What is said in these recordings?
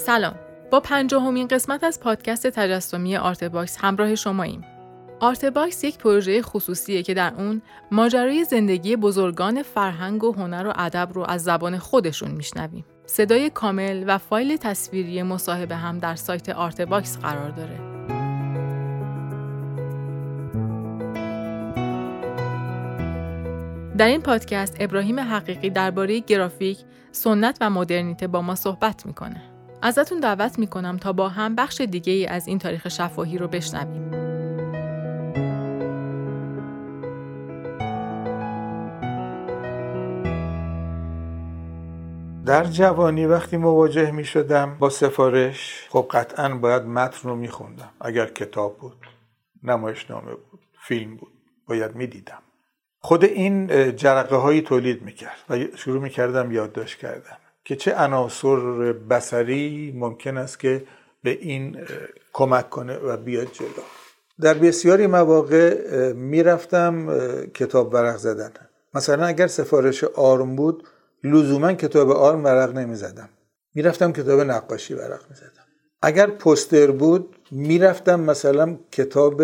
سلام با پنجاهمین قسمت از پادکست تجسمی آرت باکس همراه شما ایم. آرت باکس یک پروژه خصوصیه که در اون ماجرای زندگی بزرگان فرهنگ و هنر و ادب رو از زبان خودشون میشنویم. صدای کامل و فایل تصویری مصاحبه هم در سایت آرت باکس قرار داره. در این پادکست ابراهیم حقیقی درباره گرافیک، سنت و مدرنیته با ما صحبت می‌کنه. ازتون دعوت می‌کنم تا با هم بخش دیگه ای از این تاریخ شفاهی رو بشنویم. در جوانی وقتی مواجه می شدم با سفارش خب قطعا باید متن رو می خوندم اگر کتاب بود نمایشنامه بود فیلم بود باید می دیدم خود این جرقه هایی تولید می کرد و شروع می کردم یادداشت کردم که چه عناصر بسری ممکن است که به این کمک کنه و بیاد جلو. در بسیاری مواقع می‌رفتم کتاب ورق زدن. مثلا اگر سفارش آرم بود لزوما کتاب آرم ورق نمی‌زدم. می‌رفتم کتاب نقاشی ورق می‌زدم. اگر پستر بود می‌رفتم مثلا کتاب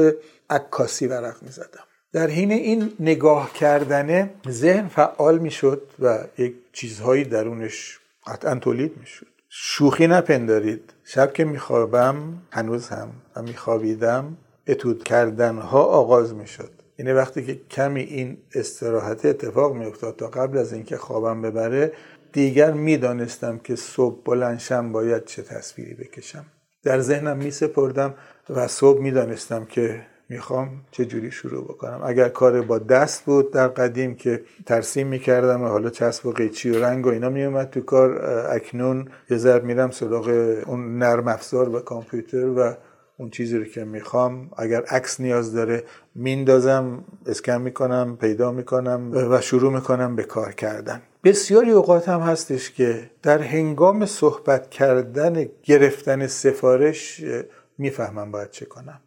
عکاسی ورق می‌زدم. در حین این نگاه کردنه ذهن فعال می‌شد و یک چیزهایی درونش قطعا تولید می‌شد. شوخی نپندارید. شب که میخوابم هنوز هم و میخوابیدم اتود کردن ها آغاز می‌شد. یعنی وقتی که کمی این استراحت اتفاق میافتاد تا قبل از اینکه خوابم ببره دیگر می‌دانستم که صبح بلنشم باید چه تصویری بکشم. در ذهنم میسپردم و صبح می‌دانستم که می‌خوام جوری شروع بکنم. اگر کار با دست بود در قدیم که ترسیم می‌کردم و حالا چسب و قیچی و رنگ و اینا میومد تو کار اکنون یه ذره میرم سراغ اون نرم افزار و کامپیوتر و اون چیزی رو که می‌خوام. اگر عکس نیاز داره میندازم اسکن می‌کنم پیدا می‌کنم و شروع می‌کنم به کار کردن. بسیاری اوقات هم هستش که در هنگام صحبت کردن گرفتن سفارش می‌فهمم باید چه کنم.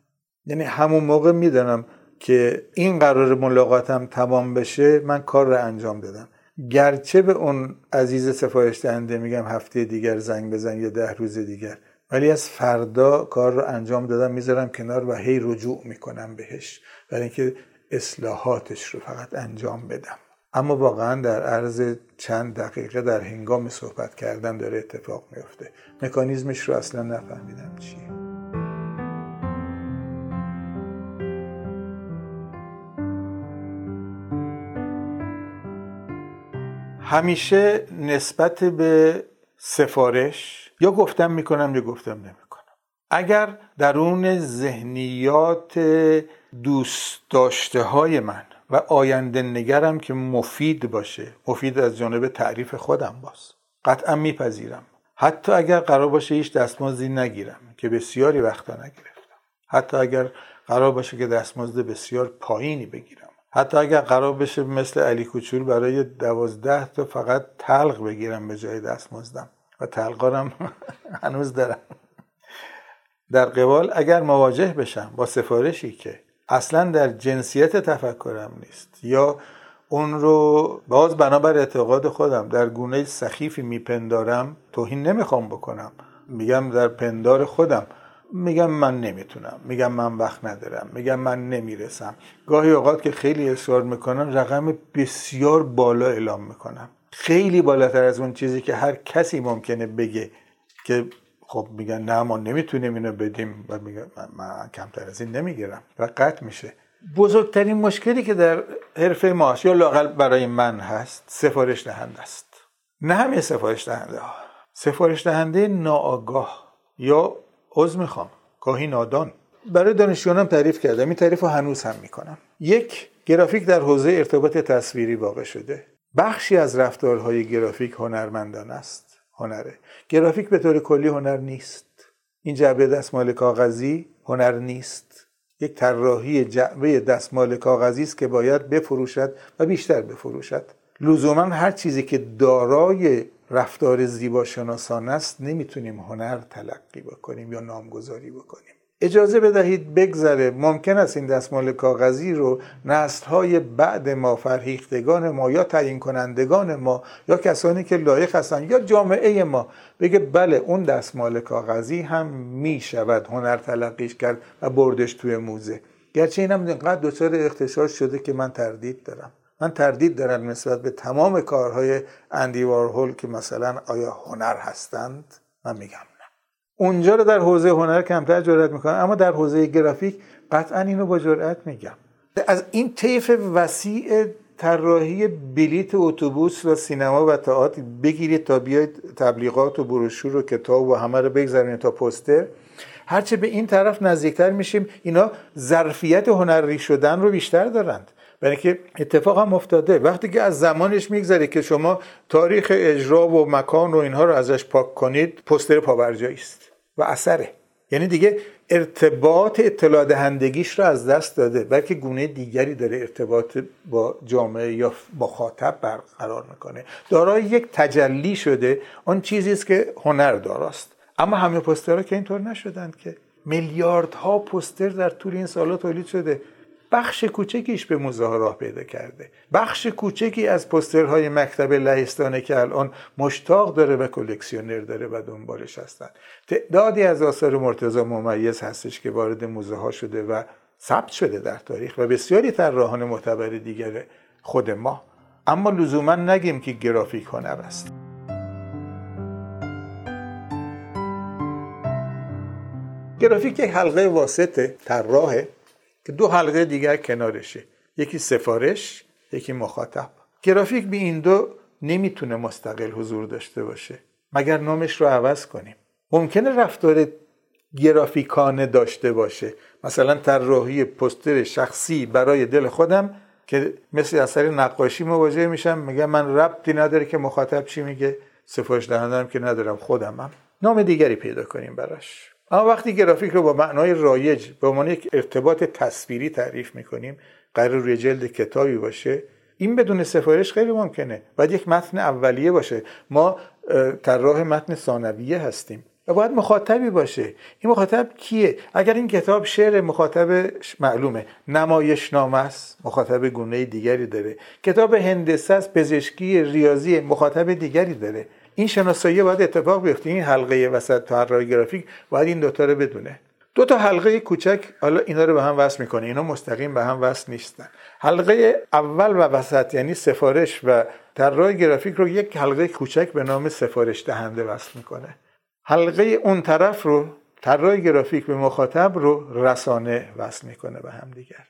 یعنی همون موقع می‌دانم که این قرار ملاقاتم تمام بشه من کار رو انجام دادم. گرچه به اون عزیز سفارش دهنده میگم هفته دیگر زنگ بزن یا ده روز دیگر ولی از فردا کار رو انجام دادم می‌ذارم کنار و هی رجوع می‌کنم بهش برای اینکه اصلاحاتش رو فقط انجام بدم. اما واقعا در عرض چند دقیقه در هنگام صحبت کردن داره اتفاق میفته مکانیزمش رو اصلا نفهمیدم چیه. همیشه نسبت به سفارش یا گفتم می‌کنم یا گفتم نمی‌کنم. اگر درون ذهنیات دوست داشته های من و آینده نگرم که مفید باشه مفید از جانب تعریف خودم باز. قطعا میپذیرم. حتی اگر قرار باشه هیچ دستمزدی نگیرم که بسیاری وقتا نگرفتم. حتی اگر قرار باشه که دستمزد بسیار پایینی بگیرم. حتی اگر قرار بشه مثل علی کوچول برای دوازده تا فقط تلق بگیرم به جای دستمزدم و تلقارم هنوز دارم. در قبال اگر مواجه بشم با سفارشی که اصلا در جنسیت تفکرم نیست یا اون رو باز بنابر اعتقاد خودم در گونه سخیفی میپندارم توهین نمی‌خوام بکنم. میگم در پندار خودم. میگم من نمی‌تونم. میگم من وقت ندارم. میگم من نمی‌رسم. گاهی اوقات که خیلی اصرار می‌کنن رقم بسیار بالا اعلام می‌کنم. خیلی بالاتر از اون چیزی که هر کسی ممکنه بگه که خب میگن نه ما نمی‌تونیم اینو بدیم و میگن من, کمتر از این نمی‌گیرم و قطع میشه. بزرگترین مشکلی که در حرفه ماست یا لاقل برای من هست سفارش دهنده است. نه همه سفارش دهنده ها. سفارش دهنده ناآگاه یا عضو می‌خوام. گاهی نادان. برای دانشجویانم تعریف کردم. این تعریف رو هنوز هم می‌کنم. یک گرافیک در حوزه ارتباط تصویری واقع شده. بخشی از رفتارهای گرافیک هنرمندان است. هنره. گرافیک به طور کلی هنر نیست. این جعبه دستمال کاغذی هنر نیست. یک طراحی جعبه دستمال کاغذی است که باید بفروشد و بیشتر بفروشد. لزوما هر چیزی که دارای رفتار زیبا شناسان است نمی‌تونیم هنر تلقی بکنیم یا نامگذاری بکنیم. اجازه بدهید بگذره ممکن است این دستمال کاغذی رو های بعد ما فرهیختگان ما یا تعیین کنندگان ما یا کسانی که لایق هستن یا جامعه ما بگه بله اون دستمال کاغذی هم می شود هنر تلقیش کرد و بردش توی موزه. گرچه اینم اینقدر دچار اختشاش شده که من تردید دارم. من تردید دارم نسبت به تمام کارهای اندی وارهول که مثلا آیا هنر هستند؟ من میگم نه. اونجا رو در حوزه هنر کمتر جرأت می‌کنم اما در حوزه گرافیک قطعا اینو با جرأت میگم. از این طیف وسیع طراحی بلیت اتوبوس و سینما و تئاتر بگیرید تا بیاید تبلیغات و بروشور و کتاب و همه رو بگذارید تا پوستر. هرچه به این طرف نزدیکتر میشیم اینا ظرفیت هنری شدن رو بیشتر دارند. برای که اتفاق هم افتاده. وقتی که از زمانش میگذره که شما تاریخ اجرا و مکان و اینها رو ازش پاک کنید پستر پاورجایی است و اثره. یعنی دیگه ارتباط اطلاع دهندگیش رو از دست داده بلکه گونه دیگری داره ارتباط با جامعه یا با خاطب برقرار می‌کنه. دارای یک تجلی شده آن چیزی است که هنر داراست. اما همه پسترها که اینطور نشدند که میلیاردها پستر در طول این سالها تولید شده. بخش کوچکیش به موزه راه پیدا کرده. بخش کوچکی از پسترهای مکتب لهستانه که الان مشتاق داره و کلکسیونر داره و دنبالش هستن. تعدادی از آثار مرتضا ممیز هستش که وارد موزه ها شده و ثبت شده در تاریخ و بسیاری طراحان معتبر دیگر خود ما. اما لزوما نگیم که گرافیک هنر است. گرافیک یک حلقه واسطه طراحه که دو حلقه دیگر کنارشه. یکی سفارش یکی مخاطب. گرافیک به این دو نمی‌تونه مستقل حضور داشته باشه. مگر نامش رو عوض کنیم؟ ممکنه رفتار گرافیکانه داشته باشه. مثلا طراحی پستر شخصی برای دل خودم که مثل اثر نقاشی مواجه میشم. میگم من ربطی نداره که مخاطب چی میگه. سفارش دهندم که ندارم خودمم. نام دیگری پیدا کنیم براش. اما وقتی گرافیک رو با معنای رایج به عنوان یک ارتباط تصویری تعریف می‌کنیم قرار روی جلد کتابی باشه این بدون سفارش خیلی ممکنه. باید یک متن اولیه باشه. ما طراح متن ثانویه هستیم. و باید مخاطبی باشه. این مخاطب کیه؟ اگر این کتاب شعر مخاطب معلومه. نمایشنامه است. مخاطب گونه دیگری داره. کتاب هندسه است. پزشکی ریاضی مخاطب دیگری داره. این شناسایی باید اتفاق بیفته. این حلقه وسط طراحی گرافیک باید این دوتا رو بدونه. دو تا حلقه کوچک حالا اینا رو به هم وصل می‌کنه. اینا مستقیم به هم وصل نیستن. حلقه اول و وسط یعنی سفارش و طراح گرافیک رو یک حلقه کوچک به نام سفارش دهنده وصل می‌کنه. حلقه اون طرف رو طراح گرافیک به مخاطب رو رسانه وصل می‌کنه به هم دیگر.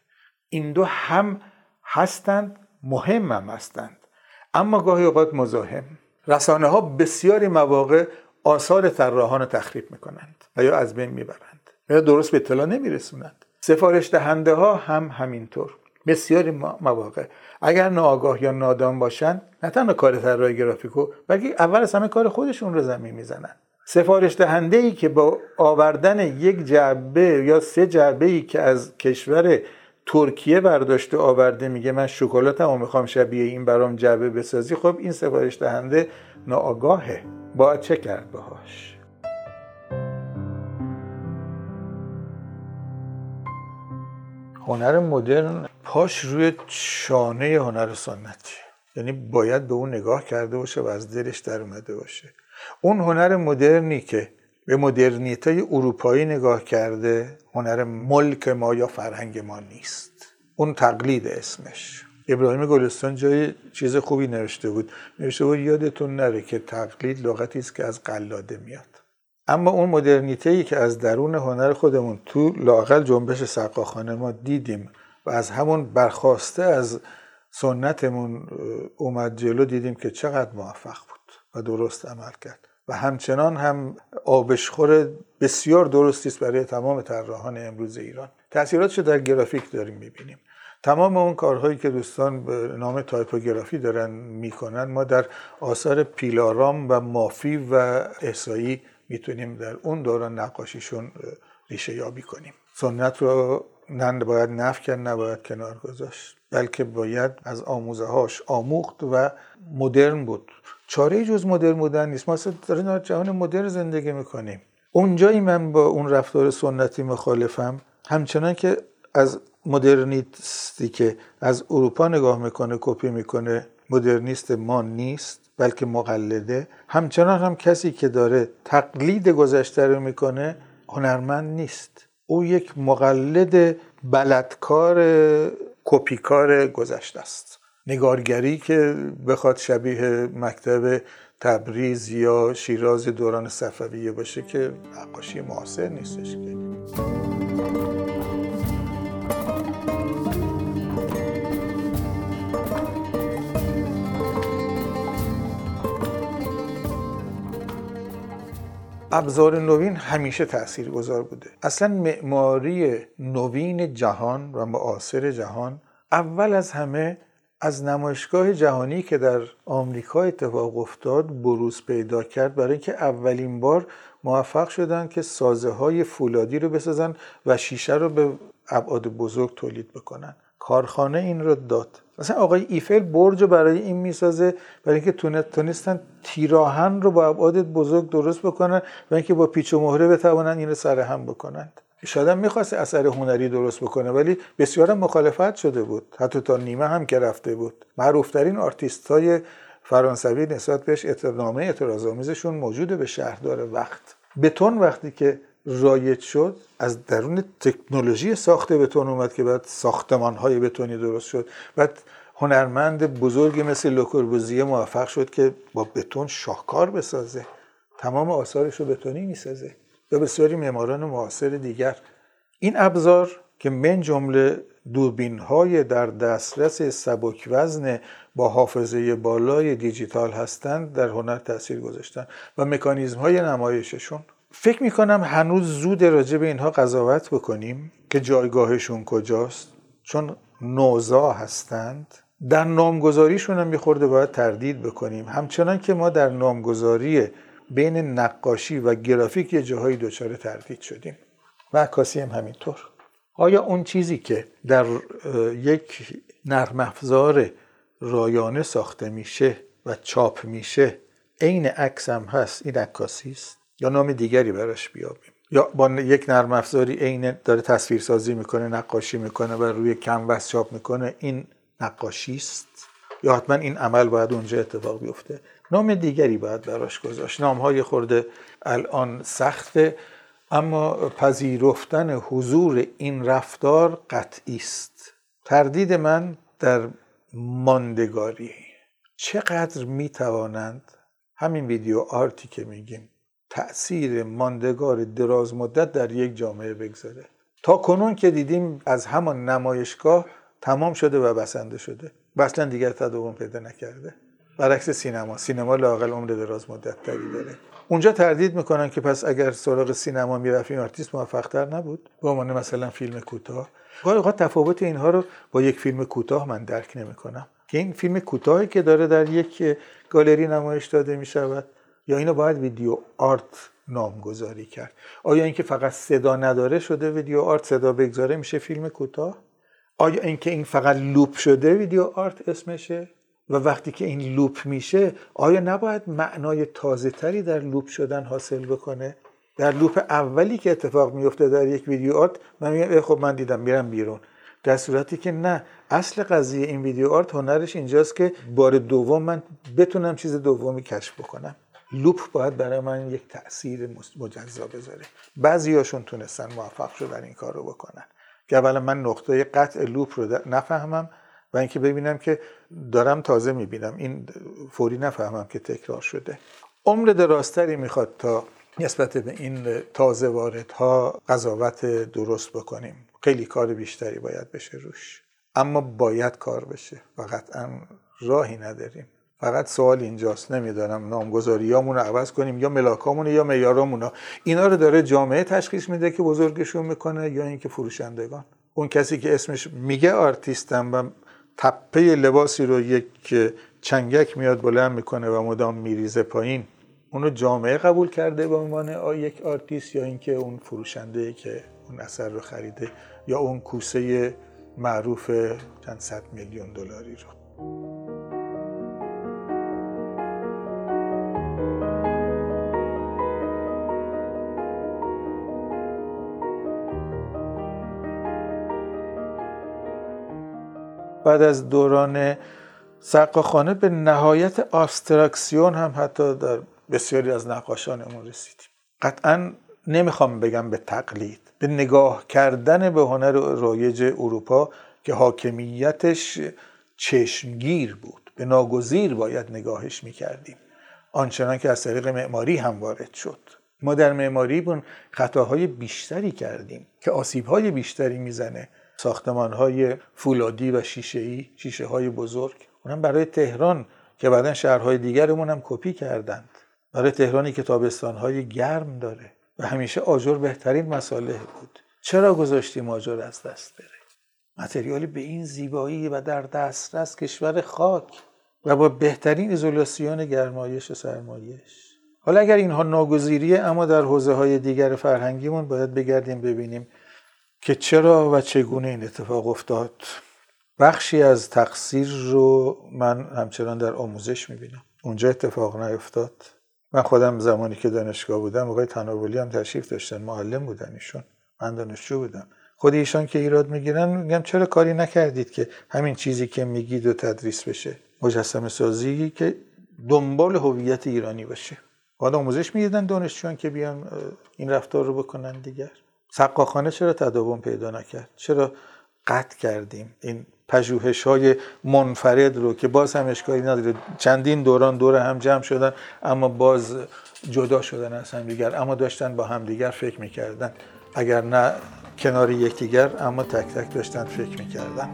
این دو هم هستند مهم هم هستند. اما گاهی اوقات مزاحم. رسانه ها بسیاری مواقع آثار طراحان تخریب می‌کنند و یا از بین می‌برند. یا درست به اطلاع نمیرسونند. سفارش دهنده ها هم همینطور. بسیاری مواقع. اگر ناآگاه یا نادان باشند نه تنها کار طراحی گرافیکو بلکه اول از همه کار خودشون رو زمین می‌زنن. سفارش دهنده ای که با آوردن یک جعبه یا سه جعبه ای که از کشور ترکیه برداشته آورده میگه من شکلاتمو می‌خوام شبیه این برام جعبه بسازی. خب این سفارش دهنده ناآگاهه. باید چه کرد باهاش؟ هنر مدرن پاش روی شانه هنر سنتی یعنی باید به اون نگاه کرده باشه و از دلش در اومده باشه. اون هنر مدرنی که به مدرنیته اروپایی نگاه کرده هنر ملک ما یا فرهنگ ما نیست. اون تقلید اسمش. ابراهیم گلستان جای چیز خوبی نوشته بود. نوشته بود یادتون نره که تقلید لغتی است که از قلاده میاد. اما اون مدرنیته ای که از درون هنر خودمون تو لاقل جنبش سقاخانه ما دیدیم و از همون برخواسته از سنتمون اومد جلو دیدیم که چقدر موفق بود و درست عمل کرد. و همچنان هم آبشخور بسیار درستی است برای تمام طراحان امروز ایران. تاثیراتش در گرافیک داریم می‌بینیم. تمام اون کارهایی که دوستان به نام تایپوگرافی دارن می‌کنن ما در آثار پیلارام و مافی و احسایی می‌تونیم در اون دوران نقاشیشون ریشه یابی کنیم. سنت رو نه باید نف کرد نباید کنار گذاشت. بلکه باید از آموزه هاش آموخت و مدرن بود. چاره جز مدرن بودن نیست. ما داریم جهان مدرن زندگی می‌کنیم. اونجایی من با اون رفتار سنتی مخالفم. همچنان که از مدرنیستی که از اروپا نگاه می‌کنه کپی می‌کنه مدرنیست ما نیست بلکه مقلده. همچنان هم کسی که داره تقلید گذشته رو می‌کنه هنرمند نیست. او یک مقلد بلدکار کپیکار گذشته است. نگارگری که بخواد شبیه مکتب تبریز یا شیراز دوران صفویه باشه که نقاشی معاصر نیستش که. ابزار نوین همیشه تأثیر گذار بوده. اصلا معماری نوین جهان و معاصر جهان اول از همه از نمایشگاه جهانی که در آمریکا اتفاق افتاد بروز پیدا کرد. برای اینکه اولین بار موفق شدن که سازه های فولادی رو بسازن و شیشه رو به ابعاد بزرگ تولید بکنن. کارخانه این رو داد. مثلا آقای ایفل برج برای این می‌سازه برای اینکه تونستن تیراهن رو با ابعاد بزرگ درست بکنن و اینکه با پیچ و مهره بتوانن این رو سرهم بکنند. شاید هم می‌خواست اثر هنری درست بکنه ولی بسیار مخالفت شده بود. حتی تا نیمه هم که رفته بود. معروفترین آرتیست های فرانسوی نسبت بهش نامه اعتراضآمیزشون موجوده به شهردار وقت. بتون وقتی که رایج شد از درون تکنولوژی ساخت بتون اومد که بعد ساختمان های بتونی درست شد. بعد هنرمند بزرگی مثل لوکوربوزیه موفق شد که با بتون شاهکار بسازه. تمام آثارش رو بتونی می‌سازه و بسیاری معماران معاصر دیگر. این ابزار که من جمله دوربین های در دسترس سبک وزن با حافظه بالای دیجیتال هستند در هنر تاثیر گذاشتن و مکانیزم های نمایششون فکر می‌کنم هنوز زود راجع به اینها قضاوت بکنیم که جایگاهشون کجاست. چون نوزا هستند. در نامگذاریشون هم میخورده باید تردید بکنیم. همچنان که ما در نامگذاری بین نقاشی و گرافیک یه جاهایی دچار تردید شدیم. و عکاسی هم همینطور. آیا اون چیزی که در یک نرم افزار رایانه ساخته میشه و چاپ میشه عین عکس هم هست این عکاسی است؟ یا نام دیگری براش بیابیم یا با یک نرم افزاری عین داره تصویر سازی می‌کنه نقاشی می‌کنه و روی کنوس چاپ می‌کنه. این نقاشی است. یا حتما این عمل باید اونجا اتفاق بیفته. نام دیگری باید براش گذاشت. نام های خورده الان سخته اما پذیرفتن حضور این رفتار قطعی است. تردید من در ماندگاری. چقدر می توانند همین ویدیو آرتی که میگیم. تأثیر ماندگار دراز مدت در یک جامعه بگذاره. تا کنون که دیدیم از همان نمایشگاه تمام شده و بسنده شده و اصلا دیگر تداوم پیدا نکرده. برعکس سینما سینما لاقل عمر دراز مدت تری داره. اونجا تردید می‌کنن که پس اگر سراغ سینما می‌رفت این آرتیست موفقتر نبود. به عنوان مثلا فیلم کوتاه. گاهی اوقات تفاوت اینها رو با یک فیلم کوتاه من درک نمی‌کنم. که این فیلم کوتاهی که داره در یک گالری نمایش داده می‌شود. یا اینو باید video art نامگذاری کرد؟ آیا اینکه فقط صدا نداره شده video art صدا بگذاره میشه فیلم کوتاه؟ آیا اینکه این فقط loop شده video art اسمشه؟ و وقتی که این loop میشه آیا نباید معنای تازه تری در loop شدن حاصل بکنه؟ در loop اولی که اتفاق میفته در یک video art من میگم خب من دیدم میرم بیرون. در صورتی که نه اصل قضیه این video art هنرش اینجاست که بار دوم من بتونم چیز دومی کشف بکنم. loop باید برای من یک تاثیر مجزا بذاره. بعضیاشون تونستن موفق شدن این کار رو بکنن. که اولا من نقطه قطع لوپ رو نفهمم و اینکه ببینم که دارم تازه می‌بینم. این فوری نفهمم که تکرار شده. عمر درازتری می‌خواد تا نسبت به این تازه واردها قضاوت درست بکنیم. خیلی کار بیشتری باید بشه روش. اما باید کار بشه و قطعا راهی نداریم. فقط سوال اینجاست نمی‌دانم نامگذاریامون رو عوض کنیم یا ملاکامون یا معیارامون اینا رو داره جامعه تشخیص میده که بزرگشون می‌کنه یا اینکه فروشندگان. اون کسی که اسمش میگه آرتیستم و تپه لباسی رو یک چنگک میاد بلند می‌کنه و مدام میریزه پایین اونو جامعه قبول کرده به عنوان یک آرتیست یا اینکه اون فروشنده که اون اثر رو خریده یا اون کوسه معروف چند صد میلیون دلاری رو. بعد از دوران سقاخانه به نهایت آستراکسیون هم حتی در بسیاری از نقاشانمون رسیدیم. قطعا نمی‌خوام بگم به تقلید به نگاه کردن به هنر رایج اروپا که حاکمیتش چشمگیر بود. به ناگزیر باید نگاهش می‌کردیم. آنچنان که از طریق معماری هم وارد شد. ما در معماری بون خطاهای بیشتری کردیم که آسیبهای بیشتری می‌زنه. ساختمانهای فولادی و شیشه‌ای شیشه های بزرگ. اونم برای تهران که بعدا شهرهای دیگرمون هم کپی کردند. برای تهرانی که تابستانهای گرم داره. و همیشه آجر بهترین مساله بود. چرا گذاشتیم آجر از دست بره؟ متریالی به این زیبایی و در دسترس کشور خاک و با بهترین ایزولاسیون گرمایش و سرمایش حالا اگر اینها ناگزیریه اما در حوزه های دیگر فرهنگیمون باید بگردیم ببینیم که چرا و چگونه این اتفاق افتاد؟ بخشی از تقصیر رو من همچنان در آموزش می‌بینم. اونجا اتفاق نیفتاد. من خودم زمانی که دانشگاه بودم آقای تناولی هم تشریف داشتن. معلم بودن ایشون. من دانشجو بودم. خود ایشان که ایراد می‌گیرن میگم چرا کاری نکردید که همین چیزی که میگید و تدریس بشه؟ مجسمه سازی که دنبال هویت ایرانی باشه. باید آموزش می‌دیدن دانشجویان که بیان این رفتار رو بکنن دیگر. سقاخانه چرا تداوم پیدا نکرد؟ چرا قطع کردیم؟ این پژوهش های منفرد رو که باز هم اشکالی نداره. چندین دوران دور هم جمع شدن اما باز جدا شدن از هم دیگر اما داشتن با هم دیگر فکر می‌کردن. اگر نه کنار یکدیگر اما تک تک داشتن فکر می‌کردن.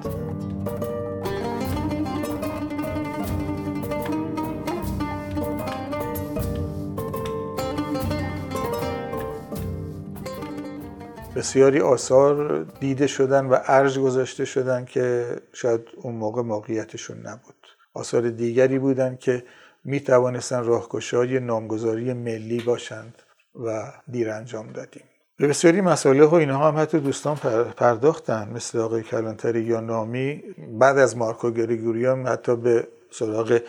بسیاری آثار دیده شدن و ارج گذاشته شدن که شاید اون موقع موقعیتشون نبود. آثار دیگری بودن که می توانستن راهگشای نامگذاری ملی باشند و دیر انجام دادیم. به بسیاری مسئله و اینها هم حتی دوستان پرداختن مثل آقای کلانتری یا نامی. بعد از مارکو گریگوریان حتی به سراغ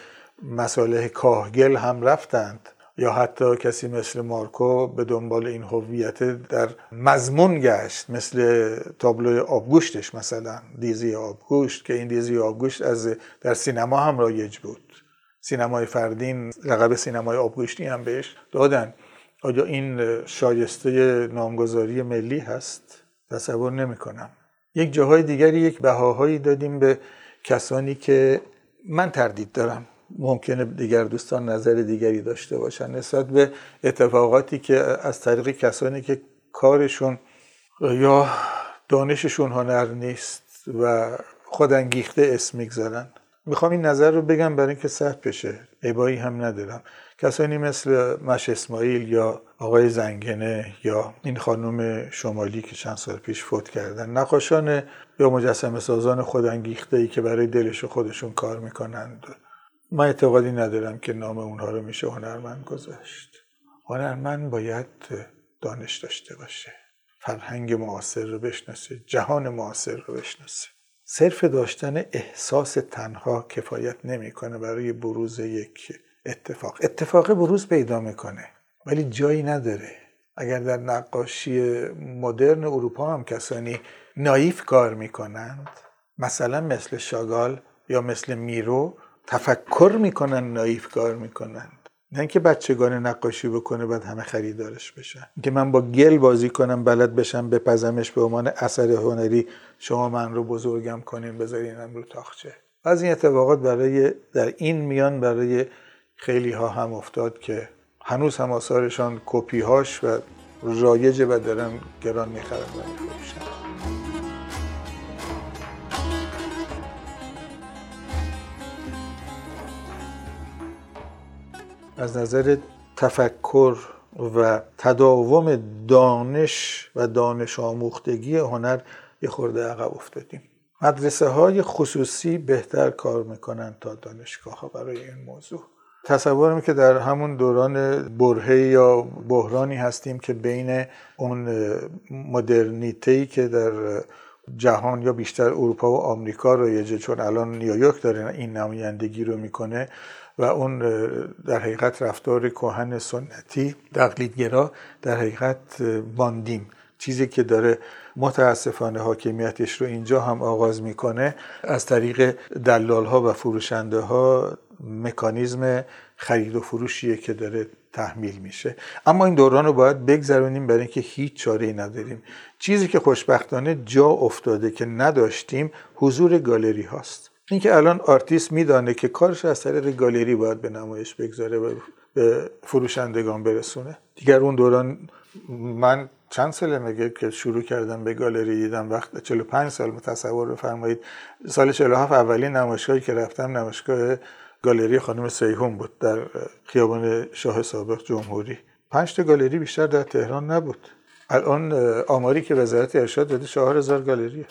مسئله کاهگل هم رفتند. یا حتی کسی مثل مارکو به دنبال این هویت در مضمون گشت مثل تابلو آبگوشتش مثلا دیزی آبگوشت که این دیزی آبگوشت از در سینما هم رایج بود. سینمای فردین لقب سینمای آبگوشتی هم بهش دادن. آیا این شایسته نامگذاری ملی هست؟ تصور نمی کنم یک جاهای دیگری یک بهاهایی دادیم به کسانی که من تردید دارم. ممکنه دیگر دوستان نظر دیگری داشته باشن. نسبت به اتفاقاتی که از طریق کسانی که کارشون یا دانششون هنر نیست و خودانگیخته اسم می‌گذارن. می‌خوام این نظر رو بگم برای اینکه سخت بشه. عیبایی هم ندارم. کسانی مثل مش اسماعیل یا آقای زنگنه یا این خانم شمالی که چند سال پیش فوت کردن نقاشان یا مجسم سازان خودانگیخته ای که برای دلش خودشون کار می‌کنند. من اعتقادی ندارم که نام اونها رو میشه هنرمند گذاشت. هنرمند باید دانش داشته باشه. فرهنگ معاصر رو بشناسه جهان معاصر رو بشناسه. صرف داشتن احساس تنها کفایت نمی‌کنه برای بروز یک اتفاق. اتفاق بروز پیدا می‌کنه ولی جایی نداره. اگر در نقاشی مدرن اروپا هم کسانی نایف کار می‌کنند مثلا مثل شاگال یا مثل میرو تفکر می‌کنن نایف کار می‌کنن. نه اینکه بچگان نقاشی بکنه بعد همه خریدارش بشن. که من با گل بازی کنم بلد بشم بپزمش به عنوان اثر هنری شما من رو بزرگم کنین بذارینم رو تاخچه. از این اتفاقات برای در این میان برای خیلی ها هم افتاد که هنوز هم آثارشان کپی هاش و رایجه و دارن گران می‌خرن. و میفروشن از نظر تفکر و تداوم دانش و دانش آموختگی هنر یه خورده عقب افتادیم. مدرسه های خصوصی بهتر کار می‌کنن تا دانشگاه ها برای این موضوع. تصورم که در همون دوران برهه یا بحرانی هستیم که بین اون مدرنیته که در جهان یا بیشتر اروپا و آمریکا رایجه چون الان نیویورک داره این نمایندگی رو می‌کنه و اون در حقیقت رفتار کهن سنتی تقلیدگرا در حقیقت باندیم چیزی که داره متاسفانه حاکمیتش رو اینجا هم آغاز می‌کنه از طریق دلال ها و فروشنده ها مکانیزم خرید و فروشیه که داره تحمیل میشه. اما این دوران رو باید بگذرونیم برای اینکه هیچ چاره ای نداریم. چیزی که خوشبختانه جا افتاده که نداشتیم حضور گالری هاست. اینکه الان آرتیست میدانه که کارش از طریق گالری باید به نمایش بگذاره و به فروشندگان برسونه. دیگر اون دوران من چند سال میگه که شروع کردم به گالری دیدم؟ وقت 45 سال تصور بفرمایید. سال 47 اولین نمایشگاهی که رفتم نمایشگاه گالری خانم سیهون بود در خیابان شاه سابق جمهوری. پنج تا گالری بیشتر در تهران نبود. الان آماری که وزارت ارشاد داده 4000 گالریه.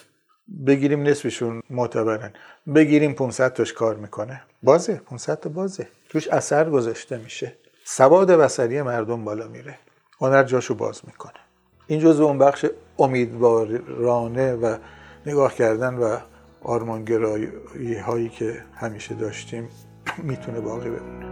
بگیریم نصفشون معتبرن. بگیریم 500 تاش کار می‌کنه. بازه 500 تا بازه. توش اثر گذاشته میشه. سواد بصری مردم بالا میره. هنر جاشو باز می‌کنه. این جزء اون بخش امیدوارانه و نگاه کردن و آرمانگرایی هایی که همیشه داشتیم می‌تونه باقی بمونه.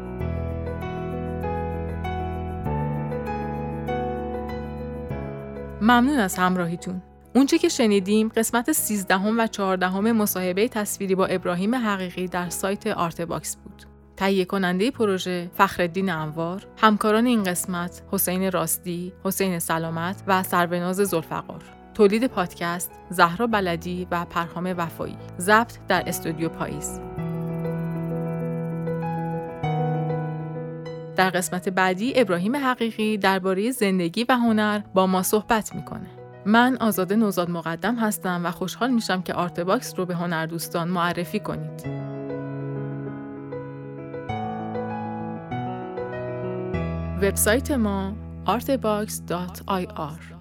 ممنون از همراهیتون. اونچه که شنیدیم قسمت 13 و 14 مصاحبه تصویری با ابراهیم حقیقی در سایت آرتباکس بود. تهیه کننده پروژه فخرالدین انوار، همکاران این قسمت حسین راستی، حسین سلامت و سربناز ذوالفقار. تولید پادکست زهرا بلدی و پرهام وفایی. ضبط در استودیو پاییز. در قسمت بعدی ابراهیم حقیقی درباره زندگی و هنر با ما صحبت می‌کنه. من آزاده نوزاد مقدم هستم و خوشحال میشم که Artbox رو به هنر دوستان معرفی کنید. وبسایت ما artbox.ir